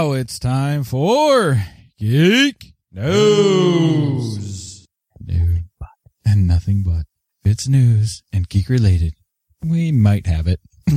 now it's time for Geek News. And nothing but. If it's news and geek related, we might have it.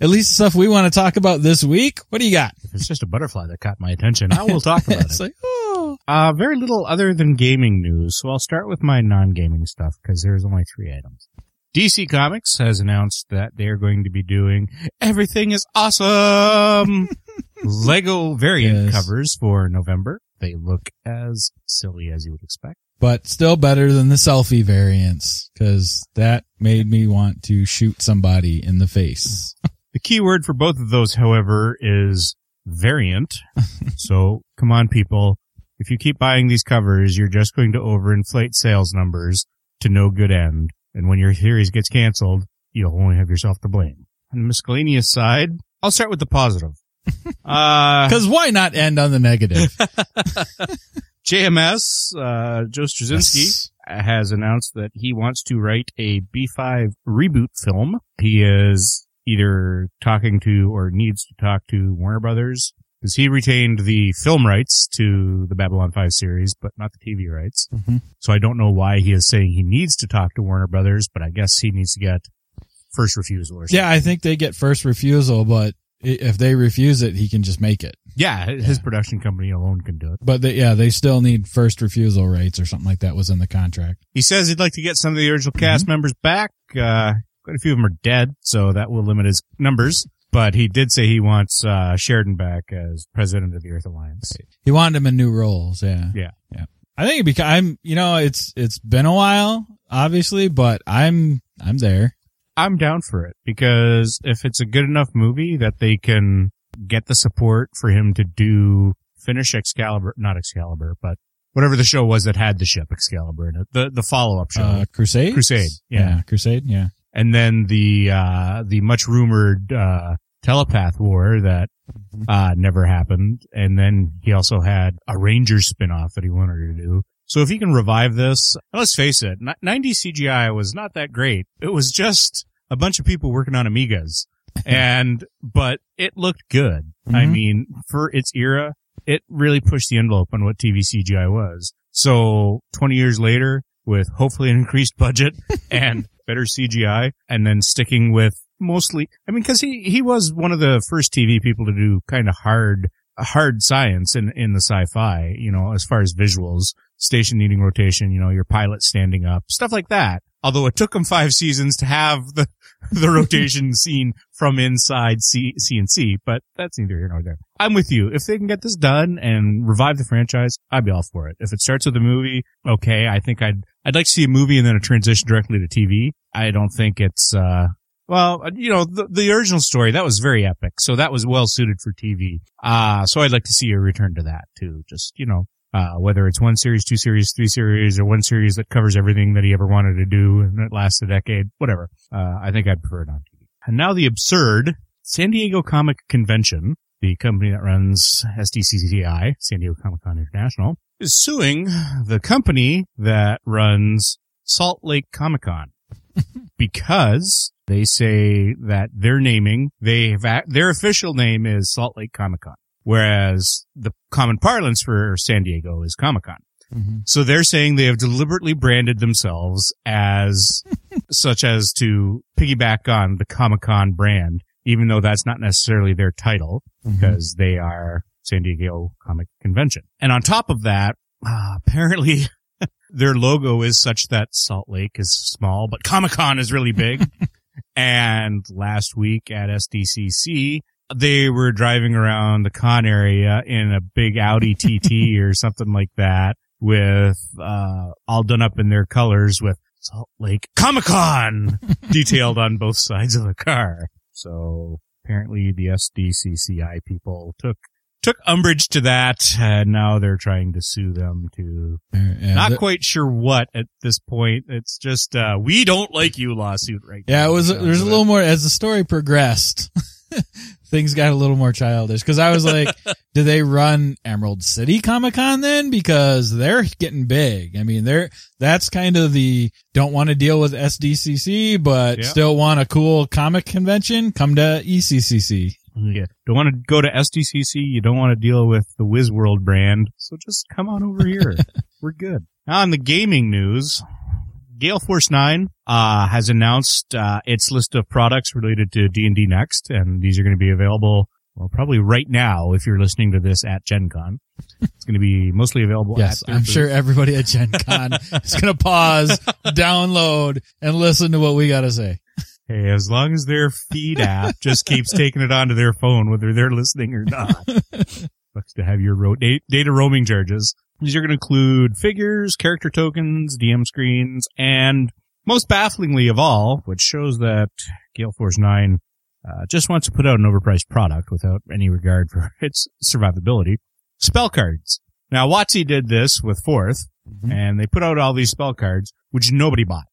At least stuff we want to talk about this week. What do you got? If it's just a butterfly that caught my attention, I will talk about it. like, oh, Uh, very little other than gaming news. So I'll start with my non-gaming stuff because there's only three items. DC Comics has announced that they're going to be doing everything is awesome Lego variant Yes. covers for November. They look as silly as you would expect. but still better than the selfie variants because that made me want to shoot somebody in the face. The key word for both of those, however, is variant. so come on, people. If you keep buying these covers, you're just going to overinflate sales numbers to no good end. And when your series gets canceled, you'll only have yourself to blame. On the miscellaneous side, I'll start with the positive. Uh, Because why not end on the negative? JMS, uh, Joe Straczynski Yes. has announced that he wants to write a B5 reboot film. He is either talking to or needs to talk to Warner Brothers because he retained the film rights to the Babylon 5 series, but not the TV rights. Mhm. So I don't know why he is saying he needs to talk to Warner Brothers, but I guess he needs to get first refusal or something. Yeah, I think they get first refusal, but if they refuse it, he can just make it. Yeah, his production company alone can do it. But they, yeah, they still need first refusal rights or something like that was in the contract. He says he'd like to get some of the original cast members back. Uh, quite a few of them are dead, so that will limit his numbers. But he did say he wants uh, Sheridan back as president of the Earth Alliance. He wanted him in new roles. Yeah. Yeah. Yeah. I think it beca- I'm, you know, it's, it's been a while, obviously, but I'm, I'm there. I'm down for it because if it's a good enough movie that they can get the support for him to do finish Excalibur, not Excalibur, but whatever the show was that had the ship Excalibur in it, the the follow up show, Uh, Crusade? Crusade, yeah. Crusade. Yeah. and then the uh the much rumored uh telepath war that uh never happened. And then he also had a Ranger spin-off that he wanted to do. So if he can revive this let's face it ni- 90s cgi was not that great. It was just a bunch of people working on amigas. And but it looked good. I Mhm. mean for its era it really pushed the envelope on what tv cgi was. So 20 years later with hopefully an increased budget and better CGI and then sticking with mostly, I mean, cause he, he was one of the first TV people to do kind of hard, hard science in, in the sci-fi, you know, as far as visuals, station needing rotation, you know, your pilot standing up, stuff like that. Although it took him five seasons to have the, the rotation scene from inside C, CNC, but that's neither here nor there. I'm with you. If they can get this done and revive the franchise, I'd be all for it. If it starts with a movie, okay, I think I'd, I'd like to see a movie and then a transition directly to TV. I don't think it's, uh, well, you know, the, the original story, that was very epic. So that was well suited for TV. Uh, so I'd like to see a return to that too. Just, you know, uh, whether it's one series, two series, three series, or one series that covers everything that he ever wanted to do and it lasts a decade, whatever. Uh, I think I'd prefer it on TV. And now the absurd San Diego Comic Convention, the company that runs SDCCI, San Diego Comic Con International, is suing the company that runs Salt Lake Comic Con because they say that their naming, they have, their official name is Salt Lake Comic Con, whereas the common parlance for San Diego is Comic Con. Mm-hmm. So they're saying they have deliberately branded themselves as such as to piggyback on the Comic Con brand, even though that's not necessarily their title because they are San Diego Comic Convention. And on top of that, uh, apparently their logo is such that Salt Lake is small, but Comic Con is really big. and last week at SDCC, they were driving around the con area in a big Audi TT or something like that with, uh, all done up in their colors with Salt Lake Comic Con detailed on both sides of the car. So apparently the SDCCI people took took umbrage to that, and now they're trying to sue them to Yeah, not the- quite sure what at this point. It's just uh we don't like you lawsuit right Yeah, now. Yeah, it was. There's a little more as the story progressed. things got a little more childish because I was like, do they run Emerald City Comic Con then? Because they're getting big. I mean, they're that's kind of the don't want to deal with SDCC, but Yeah. still want a cool comic convention. Come to ECCC. You don't want to go to SDCC. You don't want to deal with the WizWorld brand. So just come on over here. We're good. Now on the gaming news, Gale Force 9 uh, has announced uh, its list of products related to D&D Next, and these are going to be available, well, probably right now if you're listening to this at Gen Con. It's going to be mostly available Yes, at I'm booth. sure everybody at Gen Con is going to pause, download, and listen to what we got to say. Hey, as long as their feed app just keeps taking it onto their phone, whether they're listening or not. Sucks to have your ro- data roaming charges. These are going to include figures, character tokens, DM screens, and most bafflingly of all, which shows that Gale Force 9 uh, just wants to put out an overpriced product without any regard for its survivability. Spell cards. Now, WotC did this with Fourth, Mhm. and they put out all these spell cards, which nobody bought.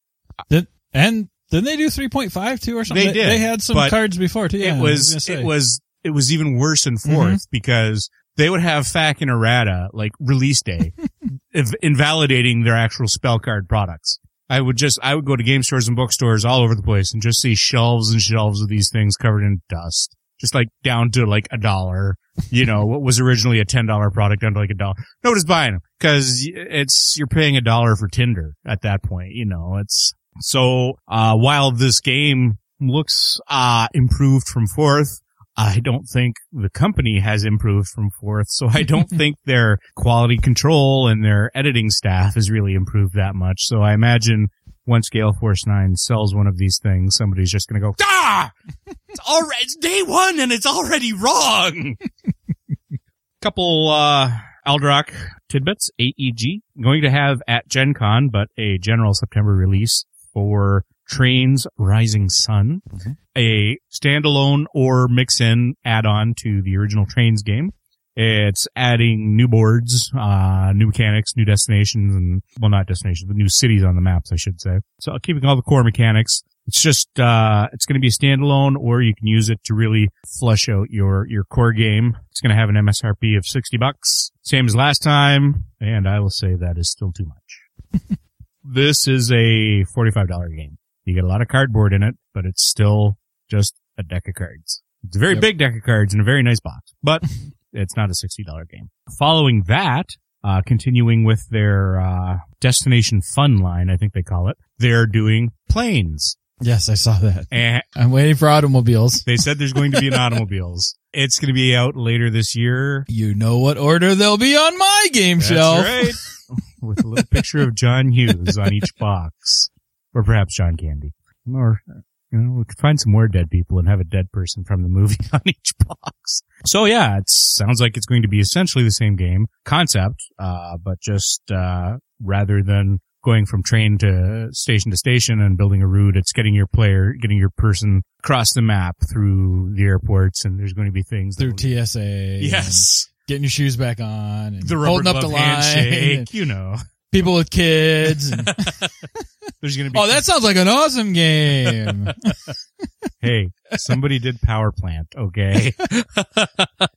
Did, and didn't they do 3.5 too or something? They did, They had some cards before too. Yeah, it I was, it was it was even worse in 4th mm-hmm. because they would have FAQ and errata like release day inv- invalidating their actual spell card products. I would just I would go to game stores and bookstores all over the place and just see shelves and shelves of these things covered in dust. Just like down to like a dollar, you know, what was originally a $10 product down to like a dollar. Nobody's buying them because it's, you're paying a dollar for Tinder at that point, you know, it's, so, uh, while this game looks, uh, improved from fourth, I don't think the company has improved from fourth. So I don't think their quality control and their editing staff has really improved that much. So I imagine once Gale Force 9 sells one of these things, somebody's just going to go, ah, it's already, it's day one and it's already wrong. Couple, uh, Alderac tidbits, AEG, going to have at Gen Con, but a general September release for Trains Rising Sun, Mhm. a standalone or mix-in add-on to the original Trains game. It's adding new boards, uh, new mechanics, new destinations, and, well, not destinations, but new cities on the maps, I should say. So keeping all the core mechanics. It's just, uh, it's going to be a standalone or you can use it to really flesh out your, your core game. It's going to have an MSRP of 60 bucks, same as last time. And I will say that is still too much. this is a $45 game. You get a lot of cardboard in it, but it's still just a deck of cards. It's a very Yep. big deck of cards in a very nice box, but it's not a $60 game. Following that, uh, continuing with their, uh, destination fun line, I think they call it, they're doing planes. yes, I saw that. And I'm waiting for automobiles. they said there's going to be an automobiles. It's going to be out later this year. You know what order they'll be on my game That's shelf. right. With a little picture of John Hughes on each box. Or perhaps John Candy. Or, you know, we could find some more dead people and have a dead person from the movie on each box. So yeah, it sounds like it's going to be essentially the same game concept, uh, but just, uh, rather than going from train to station to station and building a route, it's getting your player, getting your person across the map through the airports and there's going to be things that Through will- TSA. Yes. Getting your shoes back on and The holding up the line. you know. people with kids. and- There's going to be oh, that sounds like an awesome game. Hey, somebody did power plant, okay?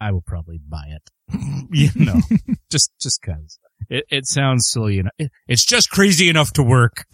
I will probably buy it. you know, just, just cause. It, it sounds silly enough. It- it's just crazy enough to work.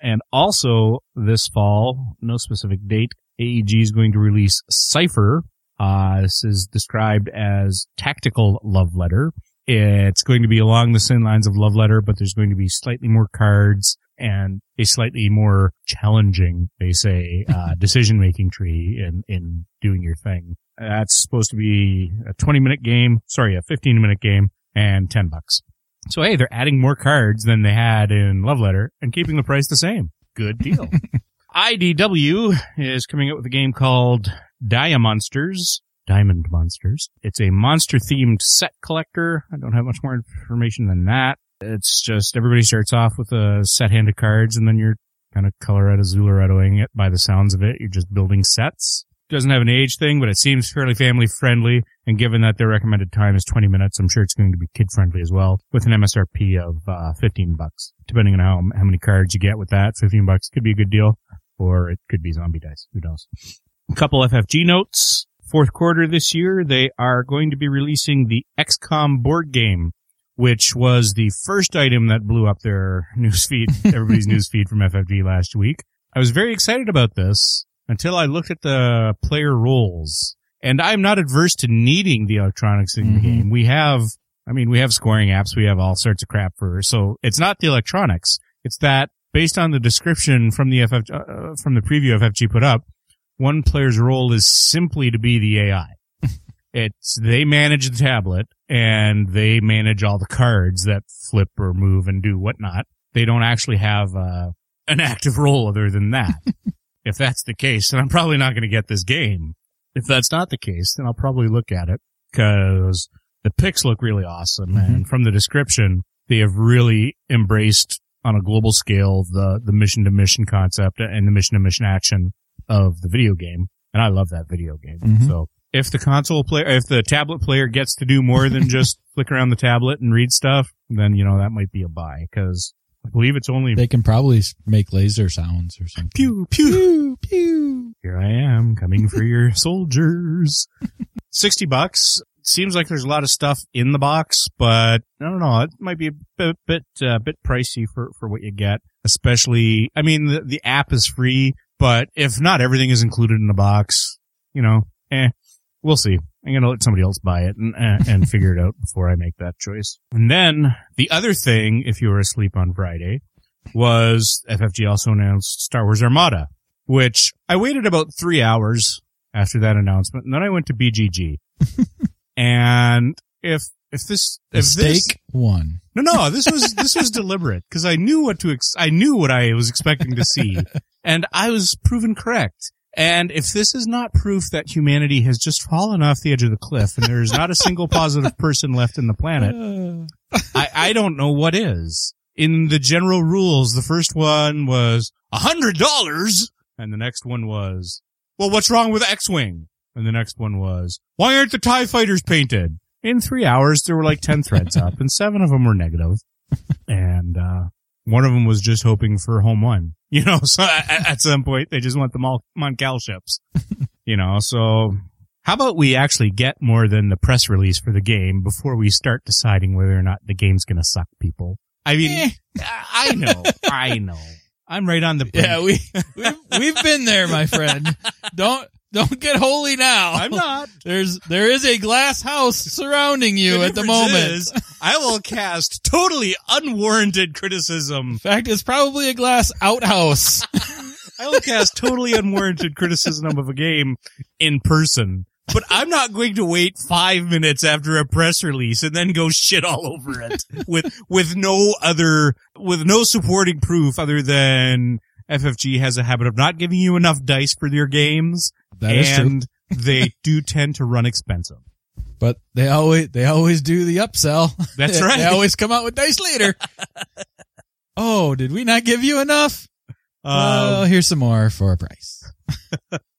and also this fall, no specific date, AEG is going to release Cypher. Uh, this is described as tactical love letter. It's going to be along the same lines of love letter, but there's going to be slightly more cards and a slightly more challenging, they say, uh, decision making tree in, in doing your thing. That's supposed to be a 20 minute game. Sorry, a 15 minute game and 10 bucks. So hey, they're adding more cards than they had in Love Letter and keeping the price the same. Good deal. IDW is coming out with a game called Diamonsters. Diamond Monsters. It's a monster themed set collector. I don't have much more information than that. It's just everybody starts off with a set hand of cards and then you're kind of Coloretto Zoolorettoing it by the sounds of it. You're just building sets. Doesn't have an age thing, but it seems fairly family friendly. And given that their recommended time is 20 minutes, I'm sure it's going to be kid friendly as well with an MSRP of, uh, 15 bucks. Depending on how, how many cards you get with that, 15 bucks could be a good deal or it could be zombie dice. Who knows? A couple FFG notes. Fourth quarter this year, they are going to be releasing the XCOM board game, which was the first item that blew up their newsfeed, everybody's newsfeed from FFG last week. I was very excited about this until I looked at the player roles. And I'm not adverse to needing the electronics in the Mhm. game. We have, I mean, we have scoring apps. We have all sorts of crap for, so it's not the electronics. It's that based on the description from the FF, uh, from the preview FFG put up, one player's role is simply to be the AI. it's, they manage the tablet and they manage all the cards that flip or move and do whatnot. They don't actually have, uh, an active role other than that. if that's the case, then I'm probably not going to get this game. If that's not the case, then I'll probably look at it because the pics look really awesome. Mhm. And from the description, they have really embraced on a global scale the, the mission to mission concept and the mission to mission action of the video game. And I love that video game. Mhm. So if the console player, if the tablet player gets to do more than just flick around the tablet and read stuff, then, you know, that might be a buy because I believe it's only They can probably make laser sounds or something. pew. Pew, pew. Here I am coming for your soldiers. 60 bucks. Seems like there's a lot of stuff in the box, but I don't know. It might be a bit, bit, uh, bit pricey for, for what you get. Especially, I mean, the, the app is free, but if not everything is included in the box, you know, eh, we'll see. I'm going to let somebody else buy it and, and, and figure it out before I make that choice. And then the other thing, if you were asleep on Friday, was FFG also announced Star Wars Armada which I waited about three hours after that announcement, and then I went to BGG. and if if this if this one. no no this was this was deliberate because I knew what to ex- I knew what I was expecting to see, and I was proven correct. And if this is not proof that humanity has just fallen off the edge of the cliff and there is not a single positive person left in the planet, I, I don't know what is. In the general rules, the first one was a hundred dollars, and the next one was, well, what's wrong with X-Wing? And the next one was, why aren't the TIE fighters painted? In three hours, there were like 10 threads up, and seven of them were negative. And, uh, one of them was just hoping for home one. You know, so at, at some point, they just want the Mon- Moncal ships. You know, so how about we actually get more than the press release for the game before we start deciding whether or not the game's gonna suck people? I mean, Eh. I know, I know. I'm right on the brink. yeah, we we've, we've been there, my friend. Don't don't get holy now. I'm not. There's there is a glass house surrounding you The at the moment. is, I will cast totally unwarranted criticism. In fact, it's probably a glass outhouse. I will cast totally unwarranted criticism of a game in person. But I'm not going to wait five minutes after a press release and then go shit all over it with, with no other, with no supporting proof other than FFG has a habit of not giving you enough dice for your games That is true. and they do tend to run expensive. But they always they always do the upsell. That's right. They always come out with dice later. oh, did we not give you enough? well, Um, here's some more for a price.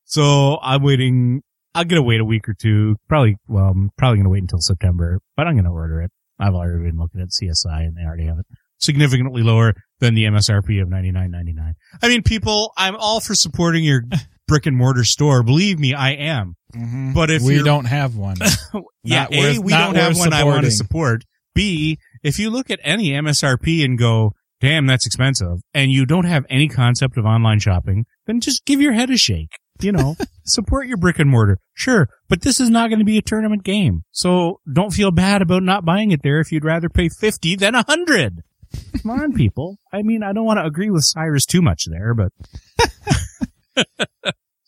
so I'm waiting. I'm gonna wait a week or two. Probably, well, I'm probably gonna wait until September, but I'm gonna order it. I've already been looking at CSI and they already have it significantly lower than the MSRP of 99.99. I mean, people, I'm all for supporting your brick and mortar store. Believe me, I am. Mm-hmm. But if we don't have one, yeah, Not A, worth- we don't have worth one I want to support. B, if you look at any MSRP and go, damn, that's expensive, and you don't have any concept of online shopping, then just give your head a shake. You know, support your brick and mortar. Sure, but this is not going to be a tournament game. So don't feel bad about not buying it there if you'd rather pay 50 than 100. Come on, people. I mean, I don't want to agree with Cyrus too much there, but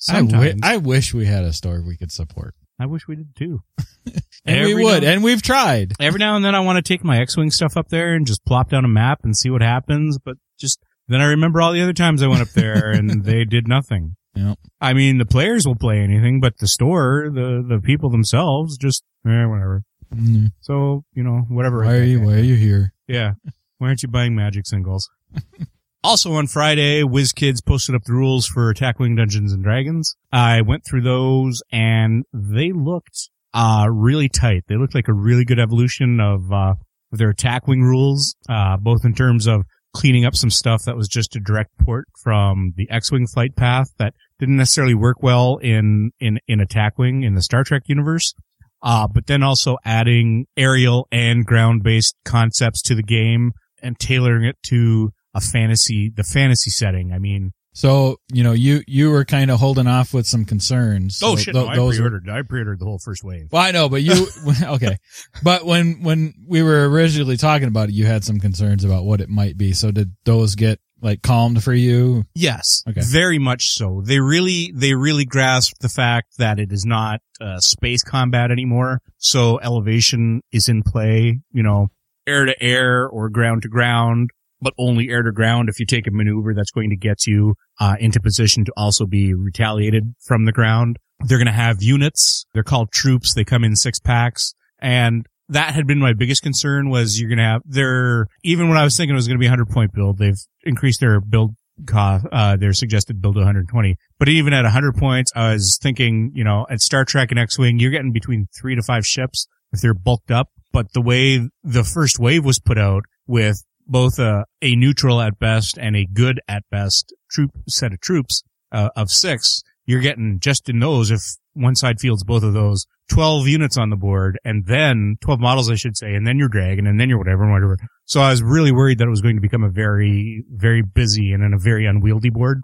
I, wi- I wish we had a store we could support, I wish we did too. and Every we would, now- and we've tried. every now and then I want to take my X-Wing stuff up there and just plop down a map and see what happens, but just then I remember all the other times I went up there and they did nothing. Yep. I mean, the players will play anything, but the store, the, the people themselves just, eh, whatever. Mm, So, you know, whatever. Why are you? Why are you here? Yeah. Why aren't you buying magic singles? also on Friday, WizKids posted up the rules for Attack Wing Dungeons and Dragons. I went through those and they looked, uh, really tight. They looked like a really good evolution of, uh, their Attack Wing rules, uh, both in terms of cleaning up some stuff that was just a direct port from the X-Wing flight path that didn't necessarily work well in, in, in Attack Wing in the Star Trek universe. Uh, but then also adding aerial and ground-based concepts to the game and tailoring it to a fantasy, the fantasy setting. I mean, So, you know, you, you were kind of holding off with some concerns. Oh So shit! tho- no, I those were- pre-ordered. I pre-ordered the whole first wave. well, I know, but you, okay. But when, when we were originally talking about it, you had some concerns about what it might be. So did those get like calmed for you? Yes, Okay. very much so. They really, they really grasp the fact that it is not uh, space combat anymore. So elevation is in play. You know, air to air or ground to ground, but only air to ground if you take a maneuver that's going to get you uh, into position to also be retaliated from the ground. They're going to have units. They're called troops. They come in six packs, and that had been my biggest concern was you're going to have their, even when I was thinking it was going to be a 100 point build, they've increased their build cost, uh, their suggested build to 120. But even at 100 points, I was thinking, you know, at Star Trek and X-Wing, you're getting between three to five ships if they're bulked up. But the way the first wave was put out with both a, a neutral at best and a good at best troop set of troops uh, of six, you're getting just in those if one side fields both of those 12 units on the board and then 12 models, I should say, and then your dragon and then your whatever and whatever. So I was really worried that it was going to become a very, very busy and then a very unwieldy board.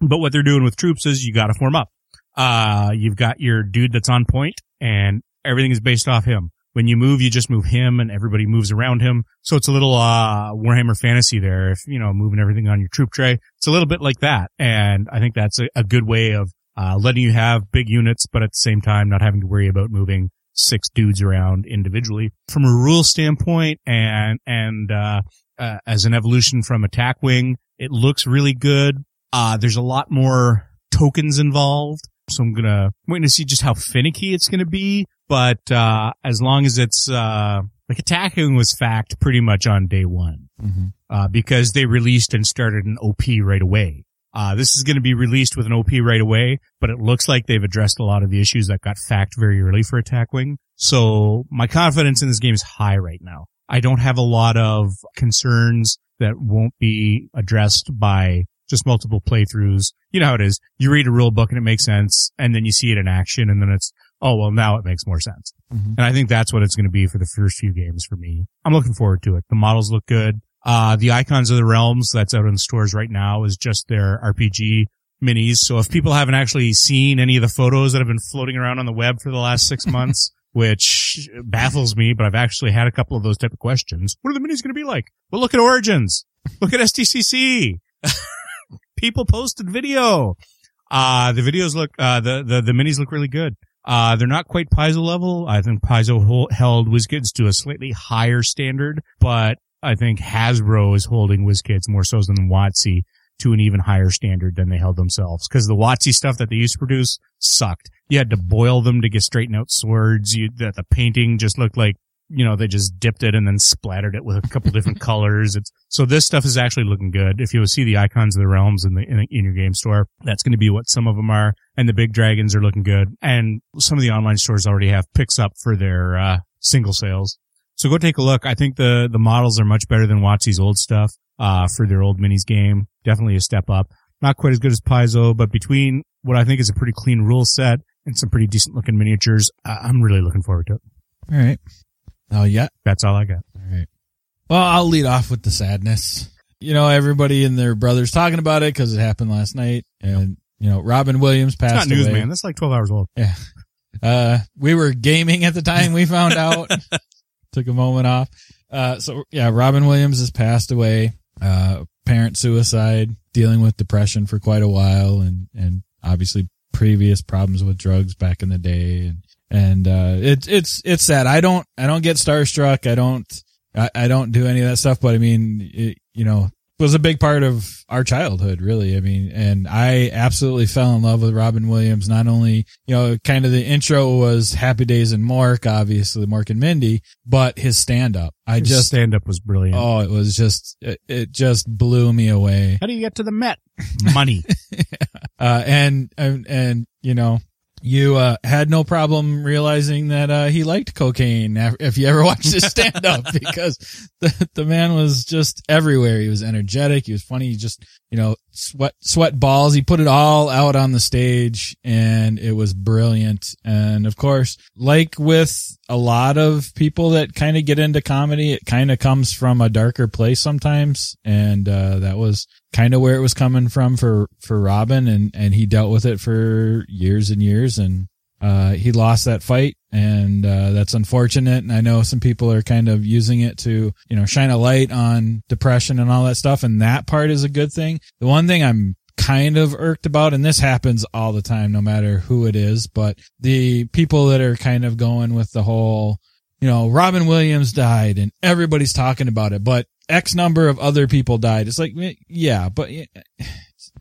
But what they're doing with troops is you got to form up. Uh, you've got your dude that's on point and everything is based off him. When you move, you just move him and everybody moves around him. So it's a little, uh, Warhammer fantasy there. If, you know, moving everything on your troop tray, it's a little bit like that. And I think that's a, a good way of, uh, letting you have big units, but at the same time, not having to worry about moving six dudes around individually. From a rule standpoint and, and, uh, uh, as an evolution from attack wing, it looks really good. Uh, there's a lot more tokens involved. So I'm gonna wait to see just how finicky it's gonna be. But, uh, as long as it's, uh, like Attack Wing was FAQ'd pretty much on day one, Mm-hmm. uh, because they released and started an OP right away. Uh, this is going to be released with an OP right away, but it looks like they've addressed a lot of the issues that got FAQ'd very early for Attack Wing. So my confidence in this game is high right now. I don't have a lot of concerns that won't be addressed by just multiple playthroughs. You know how it is. You read a rule book and it makes sense, and then you see it in action, and then it's, oh, well, now it makes more sense. Mhm. And I think that's what it's going to be for the first few games for me. I'm looking forward to it. The models look good. Uh, the icons of the realms that's out in stores right now is just their RPG minis. So if people haven't actually seen any of the photos that have been floating around on the web for the last six months, which baffles me, but I've actually had a couple of those type of questions. What are the minis going to be like? Well, look at Origins. Look at SDCC. people posted video. Uh, the videos look, uh, the, the, the minis look really good. Uh, they're not quite Paizo level. I think hol- held WizKids to a slightly higher standard, but I think Hasbro is holding WizKids more so than WotC to an even higher standard than they held themselves. Cause the WotC stuff that they used to produce sucked. You had to boil them to get straighten out swords. You, the, the painting just looked like, you know, they just dipped it and then splattered it with a couple different colors. It's, so this stuff is actually looking good. If you see the icons of the realms in the, in, in your game store, that's going to be what some of them are. And the big dragons are looking good. And some of the online stores already have picks up for their, uh, single sales. So go take a look. I think the, the models are much better than WotC's old stuff, uh, for their old minis game. Definitely a step up. Not quite as good as Paizo, but between what I think is a pretty clean rule set and some pretty decent looking miniatures, I- I'm really looking forward to it. All right. Oh, yeah. That's all I got. All right. Well, I'll lead off with the sadness. You know, everybody and their brothers talking about it because it happened last night, and you know, Robin Williams It's not passed news, away. man. That's like 12 hours old. Yeah. Uh, we were gaming at the time we found out. Took a moment off. Uh, so yeah, Robin Williams has passed away. Uh, parent suicide, dealing with depression for quite a while and, and obviously previous problems with drugs back in the day. And, and, uh, it, it's, it's sad. I don't, I don't get starstruck. I don't, I, I don't do any of that stuff, but I mean, it, you know, was a big part of our childhood, really. I mean, and I absolutely fell in love with Robin Williams. Not only, you know, kind of the intro was Happy Days and Mork, obviously Mork and Mindy, but his stand up. I His just, stand up was brilliant. oh, it was just, it, it just blew me away. How do you get to the Met? Money. Uh, and, and, and, you know, you, uh, had no problem realizing that, uh, he liked cocaine if you ever watched his stand up because the, the man was just everywhere. He was energetic. He was funny. He just, you know, sweat sweat balls. He put it all out on the stage and it was brilliant. And of course, like with a lot of people that kind of get into comedy, it kind of comes from a darker place sometimes. And uh, that was kind of where it was coming from for for Robin and and he dealt with it for years and years and uh, he lost that fight and uh, that's unfortunate. And I know some people are kind of using it to, you know, shine a light on depression and all that stuff. And that part is a good thing. The one thing I'm kind of irked about, and this happens all the time, no matter who it is, but the people that are kind of going with the whole, you know, Robin Williams died and everybody's talking about it, but X number of other people died. It's like, yeah, but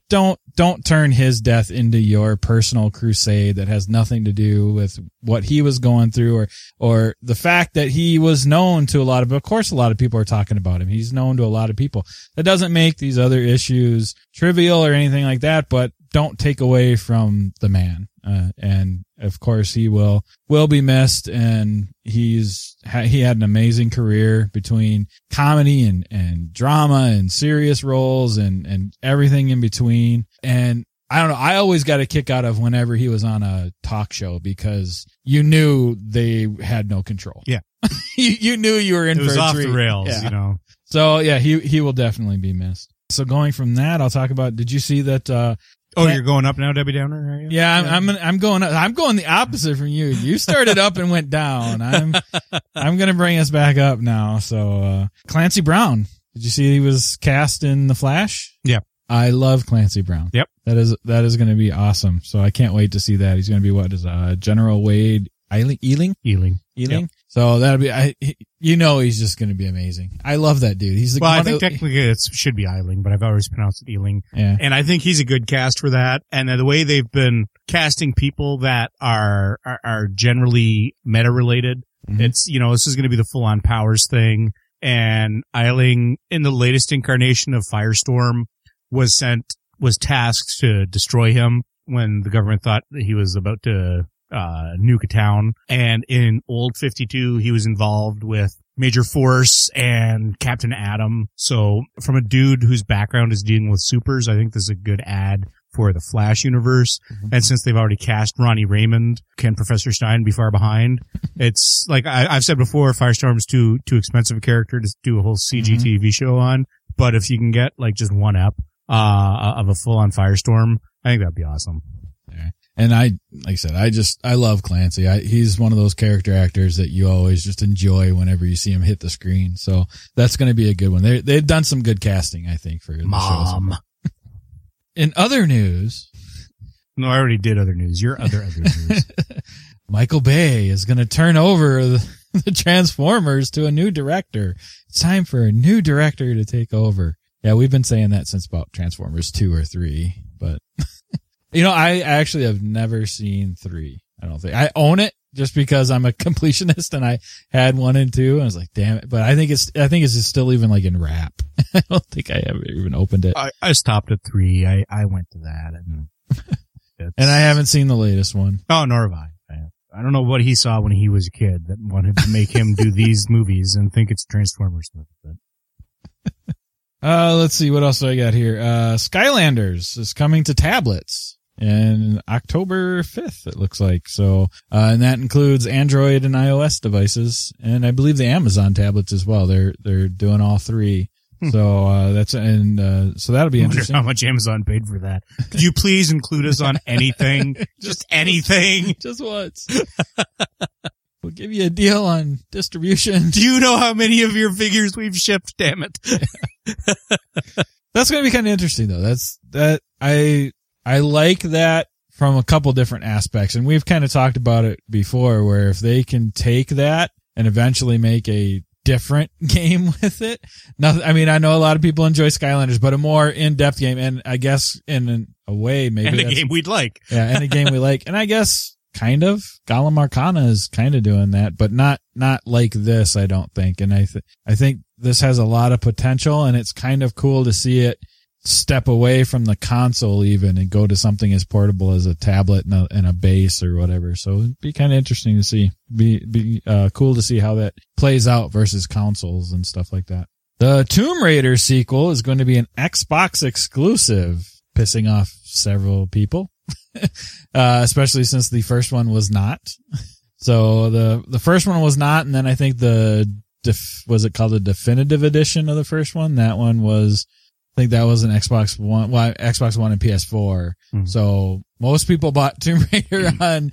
don't don't turn his death into your personal crusade that has nothing to do with what he was going through or or the fact that he was known to a lot of of course a lot of people are talking about him. He's known to a lot of people. That doesn't make these other issues trivial or anything like that but don't take away from the man uh, and of course he will will be missed and he's he had an amazing career between comedy and and drama and serious roles and and everything in between and I don't know. I always got a kick out of whenever he was on a talk show because you knew they had no control. Yeah. you, you knew you were in It was off treat. the rails, Yeah. you know. So yeah, he he will definitely be missed. So going from that, I'll talk about. Did you see that? uh Oh, you're going up now, Debbie Downer, are you? Yeah, I'm I'm, I'm going. Up. I'm going the opposite from you. You started up and went down. I'm I'm gonna bring us back up now. So uh Clancy Brown. Did you see he was cast in The Flash? Yeah. I love Clancy Brown. Yep. That is that is going to be awesome. So I can't wait to see that. He's going to be what is uh General Wade Eiling Ealing Ealing. Ealing. So that'll be I. You know he's just going to be amazing. I love that dude. He's the Well, I think that- technically it should be Eiling, but I've always pronounced it Ealing. yeah. And I think he's a good cast for that. And the way they've been casting people that are, are, are generally meta related. Mhm. It's, you know, this is going to be the full on powers thing. And Eiling in the latest incarnation of Firestorm was sent, was tasked to destroy him when the government thought that he was about to, uh, nuke a town. And in old 52, he was involved with Major Force and Captain Atom. So from a dude whose background is dealing with supers, I think this is a good ad for the Flash universe. And since they've already cast Ronnie Raymond, can Professor Stein be far behind? it's like I, I've said before, Firestorm's too too expensive a character to do a whole CG Mhm. TV show on. But if you can get like just one up uh of a full on Firestorm, I think that'd be awesome. And I, like I said, I just, I love Clancy. I, he's one of those character actors that you always just enjoy whenever you see him hit the screen. So that's going to be a good one. They, they've done some good casting, I think, for the shows. In other news, No, I already did other news. Your other other news. Michael Bay is going to turn over the, the Transformers to a new director. It's time for a new director to take over. Yeah, we've been saying that since about Transformers 2 or 3, but you know, I actually have never seen 3. I don't think I own it just because I'm a completionist and I had 1 and 2 and I was like, damn it. But I think it's I think it's still even like in wrap. I don't think I ever even opened it. I, I stopped at three. I, I went to that and And I haven't seen the latest one. Oh, nor have I. I. I don't know what he saw when he was a kid that wanted to make him do these movies and think it's Transformers movie. But Uh, let's see what else do I got here. Uh, Skylanders is coming to tablets in October 5th, it looks like. So, uh, and that includes Android and iOS devices. And I believe the Amazon tablets as well. They're, they're doing all three. Hmm. So, uh, that's, and, uh, so that'll be I interesting. how much Amazon paid for that. Could you please include us on anything? Just anything. Just once. we'll give you a deal on distribution. Do you know how many of your figures we've shipped? Damn it. That's going to be kind of interesting though. That's that I I like that from a couple different aspects and we've kind of talked about it before where if they can take that and eventually make a different game with it. Nothing I mean I know a lot of people enjoy Skylanders but a more in-depth game and I guess in a way maybe and a game we'd like. yeah, and a game we like. And I guess kind of Golem Arcana is kind of doing that, but not not like this. I don't think. And I th- I think this has a lot of potential, and it's kind of cool to see it step away from the console even and go to something as portable as a tablet and a, and a base or whatever. So it'd be kind of interesting to see. Be be uh, cool to see how that plays out versus consoles and stuff like that. The Tomb Raider sequel is going to be an Xbox exclusive, pissing off several people, uh, especially since the first one was not. So the the first one was not, and then I think the def, was it called the definitive edition of the first one? That one was, I think that was an Xbox One, well, Xbox One and PS4. Mhm. So most people bought Tomb Raider on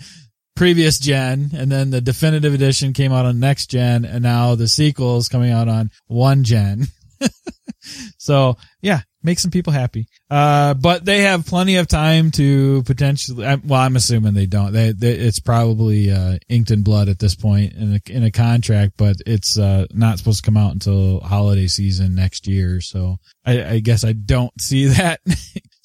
previous gen, and then the definitive edition came out on next gen, and now the sequel is coming out on one gen. so yeah, make some people happy. Uh, but they have plenty of time to potentially. Well, I'm assuming they don't. They, they it's probably uh, inked in blood at this point in a in a contract, but it's uh, not supposed to come out until holiday season next year. So I, I guess I don't see that.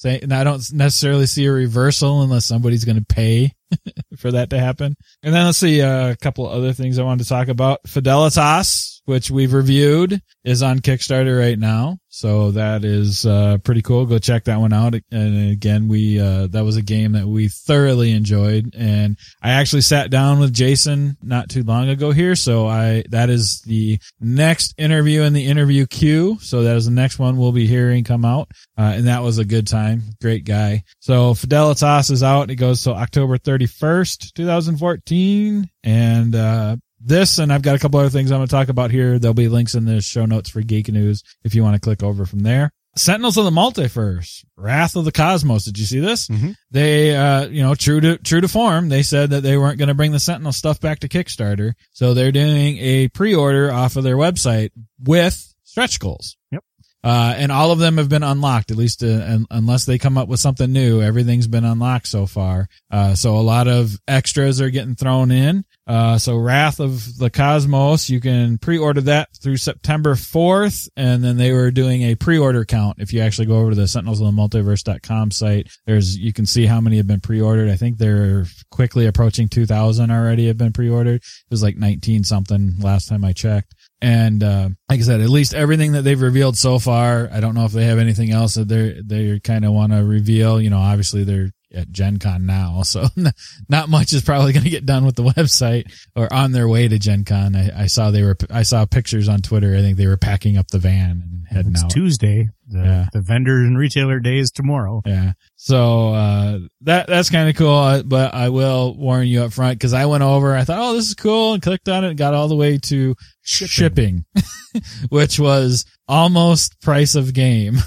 And I don't necessarily see a reversal unless somebody's going to pay for that to happen. And then let's see uh, a couple other things I wanted to talk about. Fidelitas, which we've reviewed, is on Kickstarter right now. So that is uh, pretty cool. Go check that one out. And again, we uh, that was a game that we thoroughly enjoyed, and I actually sat down with Jason not too long ago here. So I that is the next interview in the interview queue. So that is the next one we'll be hearing come out, uh, and that was a good time. Great guy. So Fidelitas is out. It goes till October third. 31st, 2014. And, uh, this and I've got a couple other things I'm going to talk about here. There'll be links in the show notes for Geek News if you want to click over from there. Sentinels of the Multiverse, Wrath of the Cosmos. Did you see this? Mm-hmm. They, uh, you know, true to, true to form, they said that they weren't going to bring the Sentinel stuff back to Kickstarter. So they're doing a pre-order off of their website with stretch goals. Yep. Uh, and all of them have been unlocked, at least uh, un- unless they come up with something new. Everything's been unlocked so far. Uh, so a lot of extras are getting thrown in. Uh, so Wrath of the Cosmos, you can pre-order that through September 4th. And then they were doing a pre-order count. If you actually go over to the sentinels of the multiverse.com site, there's, you can see how many have been pre-ordered. I think they're quickly approaching 2000 already have been pre-ordered. It was like 19 something last time I checked. And uh, like I said, at least everything that they've revealed so far. I don't know if they have anything else that they they kind of want to reveal. You know, obviously they're at Gen Con now, so not much is probably going to get done with the website or on their way to Gen Con. I, I saw they were I saw pictures on Twitter. I think they were packing up the van and heading It's out. Tuesday. The, Yeah. the vendor and retailer day is tomorrow. Yeah. So, uh, that, that's kind of cool, uh, but I will warn you up front because I went over, I thought, oh, this is cool and clicked on it and got all the way to shipping, which was almost price of game.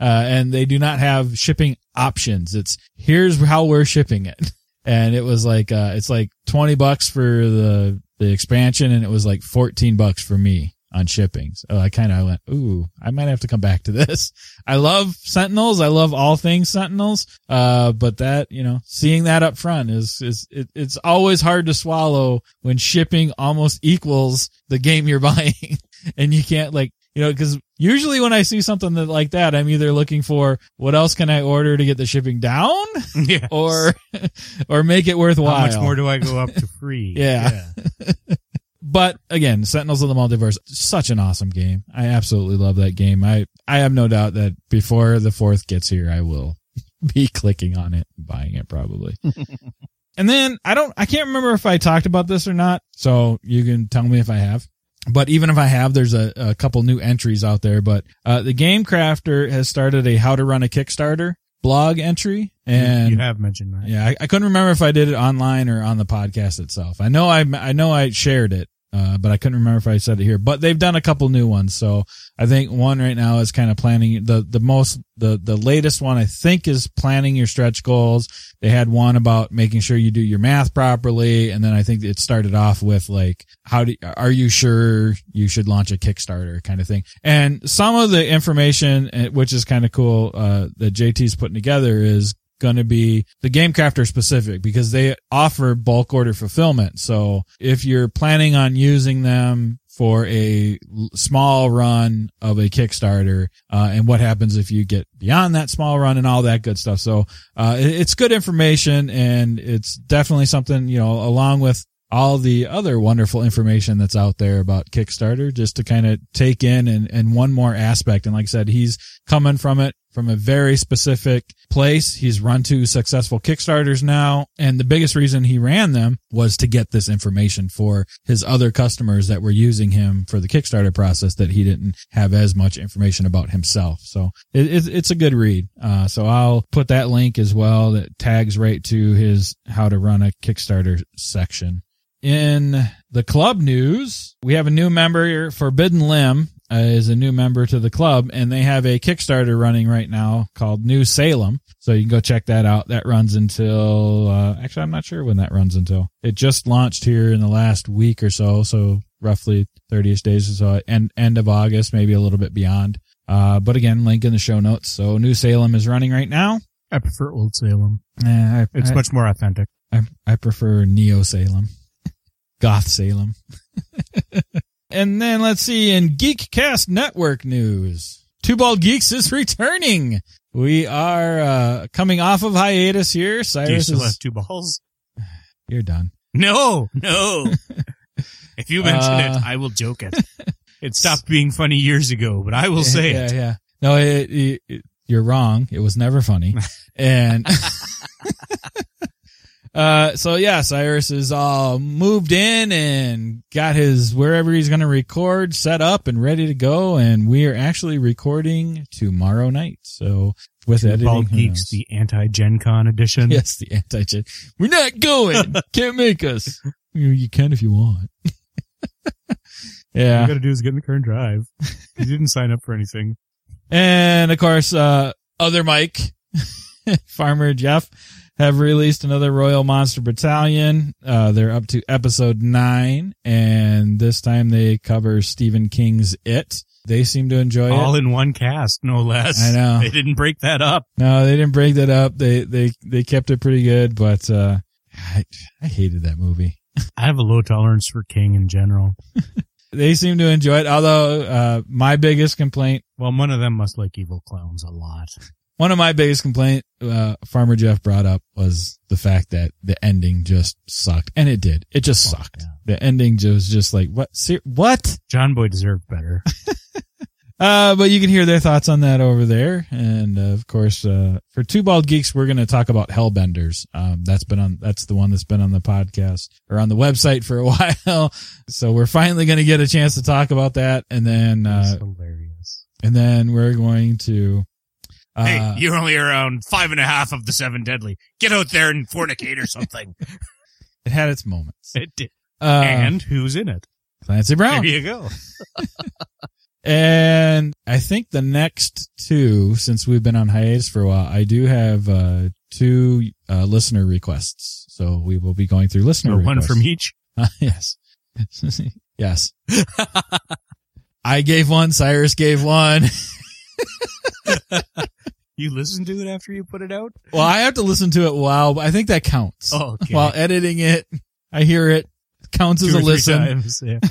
Uh, and they do not have shipping options. It's here's how we're shipping it. And it was like, uh, it's like 20 bucks for the, the expansion and it was like 14 bucks for me on shipping. So I kind of went, ooh, I might have to come back to this. I love Sentinels. I love all things Sentinels. Uh, but that, you know, seeing that up front is, is, it, it's always hard to swallow when shipping almost equals the game you're buying. and you can't like, you know, cause usually when I see something that, like that, I'm either looking for what else can I order to get the shipping down yeah. or, or make it worthwhile. How much more do I go up to free? Yeah. But again, Sentinels of the Multiverse, such an awesome game. I absolutely love that game. I, I have no doubt that before the fourth gets here, I will be clicking on it and buying it probably. and then I don't, I can't remember if I talked about this or not. So you can tell me if I have. But even if I have, there's a, a couple new entries out there. But uh, the Game Crafter has started a how to run a Kickstarter blog entry, and you have mentioned that. yeah, I, I couldn't remember if I did it online or on the podcast itself. I know I I know I shared it, uh, but I couldn't remember if I said it here. But they've done a couple new ones, so I think one right now is kind of planning the the most the the latest one I think is planning your stretch goals. They had one about making sure you do your math properly, and then I think it started off with like how do are you sure you should launch a Kickstarter kind of thing. And some of the information, eh, which is kind of cool, uh, that JT's putting together is going to be the game crafter specific because they offer bulk order fulfillment. So if you're planning on using them for a small run of a Kickstarter, uh, and what happens if you get beyond that small run and all that good stuff. So, uh, it's good information and it's definitely something, you know, along with all the other wonderful information that's out there about Kickstarter just to kind of take in and, and one more aspect. And like I said, he's coming from it from a very specific place. He's run two successful Kickstarters now. And the biggest reason he ran them was to get this information for his other customers that were using him for the Kickstarter process that he didn't have as much information about himself. So it, it, it's a good read. Uh, so I'll put that link as well that tags right to his how to run a Kickstarter section. In the club news, we have a new member, Forbidden Limb, uh, is a new member to the club and they have a Kickstarter running right now called New Salem. So you can go check that out. That runs until, uh, actually, I'm not sure when that runs until. It just launched here in the last week or so. So roughly 30ish days or so, end, end of August, maybe a little bit beyond. Uh, but again, link in the show notes. So New Salem is running right now. I prefer Old Salem. I, It's I, much more authentic. I, I prefer Neo Salem, Goth Salem. And then let's see in Geekcast Network news, Two Bald Geeks is returning. We are uh, coming off of hiatus here. Do you Cyrus still is have two balls? you're done. No, no. if you mention Uh, it, I will joke it. It stopped being funny years ago, but I will say yeah, it. Yeah, yeah, No, it, it, it- you're wrong. It was never funny. and uh, so yeah, Cyrus is all moved in and got his wherever he's going to record set up and ready to go. And we are actually recording tomorrow night. So with editing, Bald Geeks, the anti-Gen Con edition. yes, the anti Gen. We're not going. Can't make us. You, you can if you want. All yeah. you gotta do is get in the car and drive. You didn't sign up for anything. And of course, uh, other Mike, Farmer Jeff have released another Royal Monster Battalion. Uh, they're up to episode nine and this time they cover Stephen King's It. They seem to enjoy it. All it. in one cast, no less. I know. They didn't break that up. No, they didn't break that up. They, they, they kept it pretty good, but, uh, I, I hated that movie. I have a low tolerance for King in general. They seem to enjoy it. Although, uh, my biggest complaint Well, one of them must like evil clowns a lot. One of my biggest complaint uh, farmer jeff brought up was the fact that the ending just sucked. And it did. It just sucked. yeah. the ending was just like what? Ser- what? John Boy deserved better. uh but you can hear their thoughts on that over there. And uh, of course uh for two bald geeks we're going to talk about hellbenders. Um that's been on that's the one that's been on the podcast or on the website for a while. So we're finally going to get a chance to talk about that. And then uh hilarious. and then we're going to uh, hey, you're only around five and a half of the seven deadly. Get out there and fornicate or something. it had its moments it did. uh, and who's in it? Clancy Brown. There you go. And I think the next two, since we've been on hiatus for a while, I do have uh, two uh, listener requests. So we will be going through listener Or one requests. from each. Uh, yes. yes. I gave one. Cyrus gave one. You listen to it after you put it out? well, I have to listen to it while I think that counts. Oh, okay. While editing it, I hear it counts as a listen. times, yeah.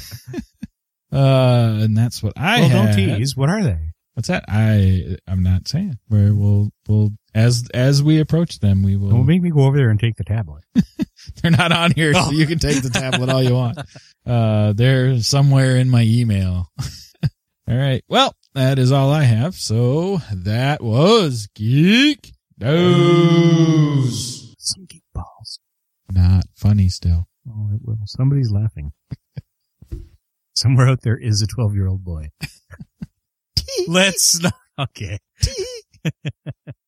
Uh, and that's what I well, had. don't tease. What are they? What's that? I I'm not saying. Where we'll we'll as as we approach them, we will. Don't make me go over there and take the tablet. They're not on here, so Oh. you can take the tablet all you want. Uh, they're somewhere in my email. all right. Well, that is all I have. So that was Geek News. Some geek balls. Not funny still. Oh, it will. Somebody's laughing. Somewhere out there is a 12 year old boy. Let's not. Okay.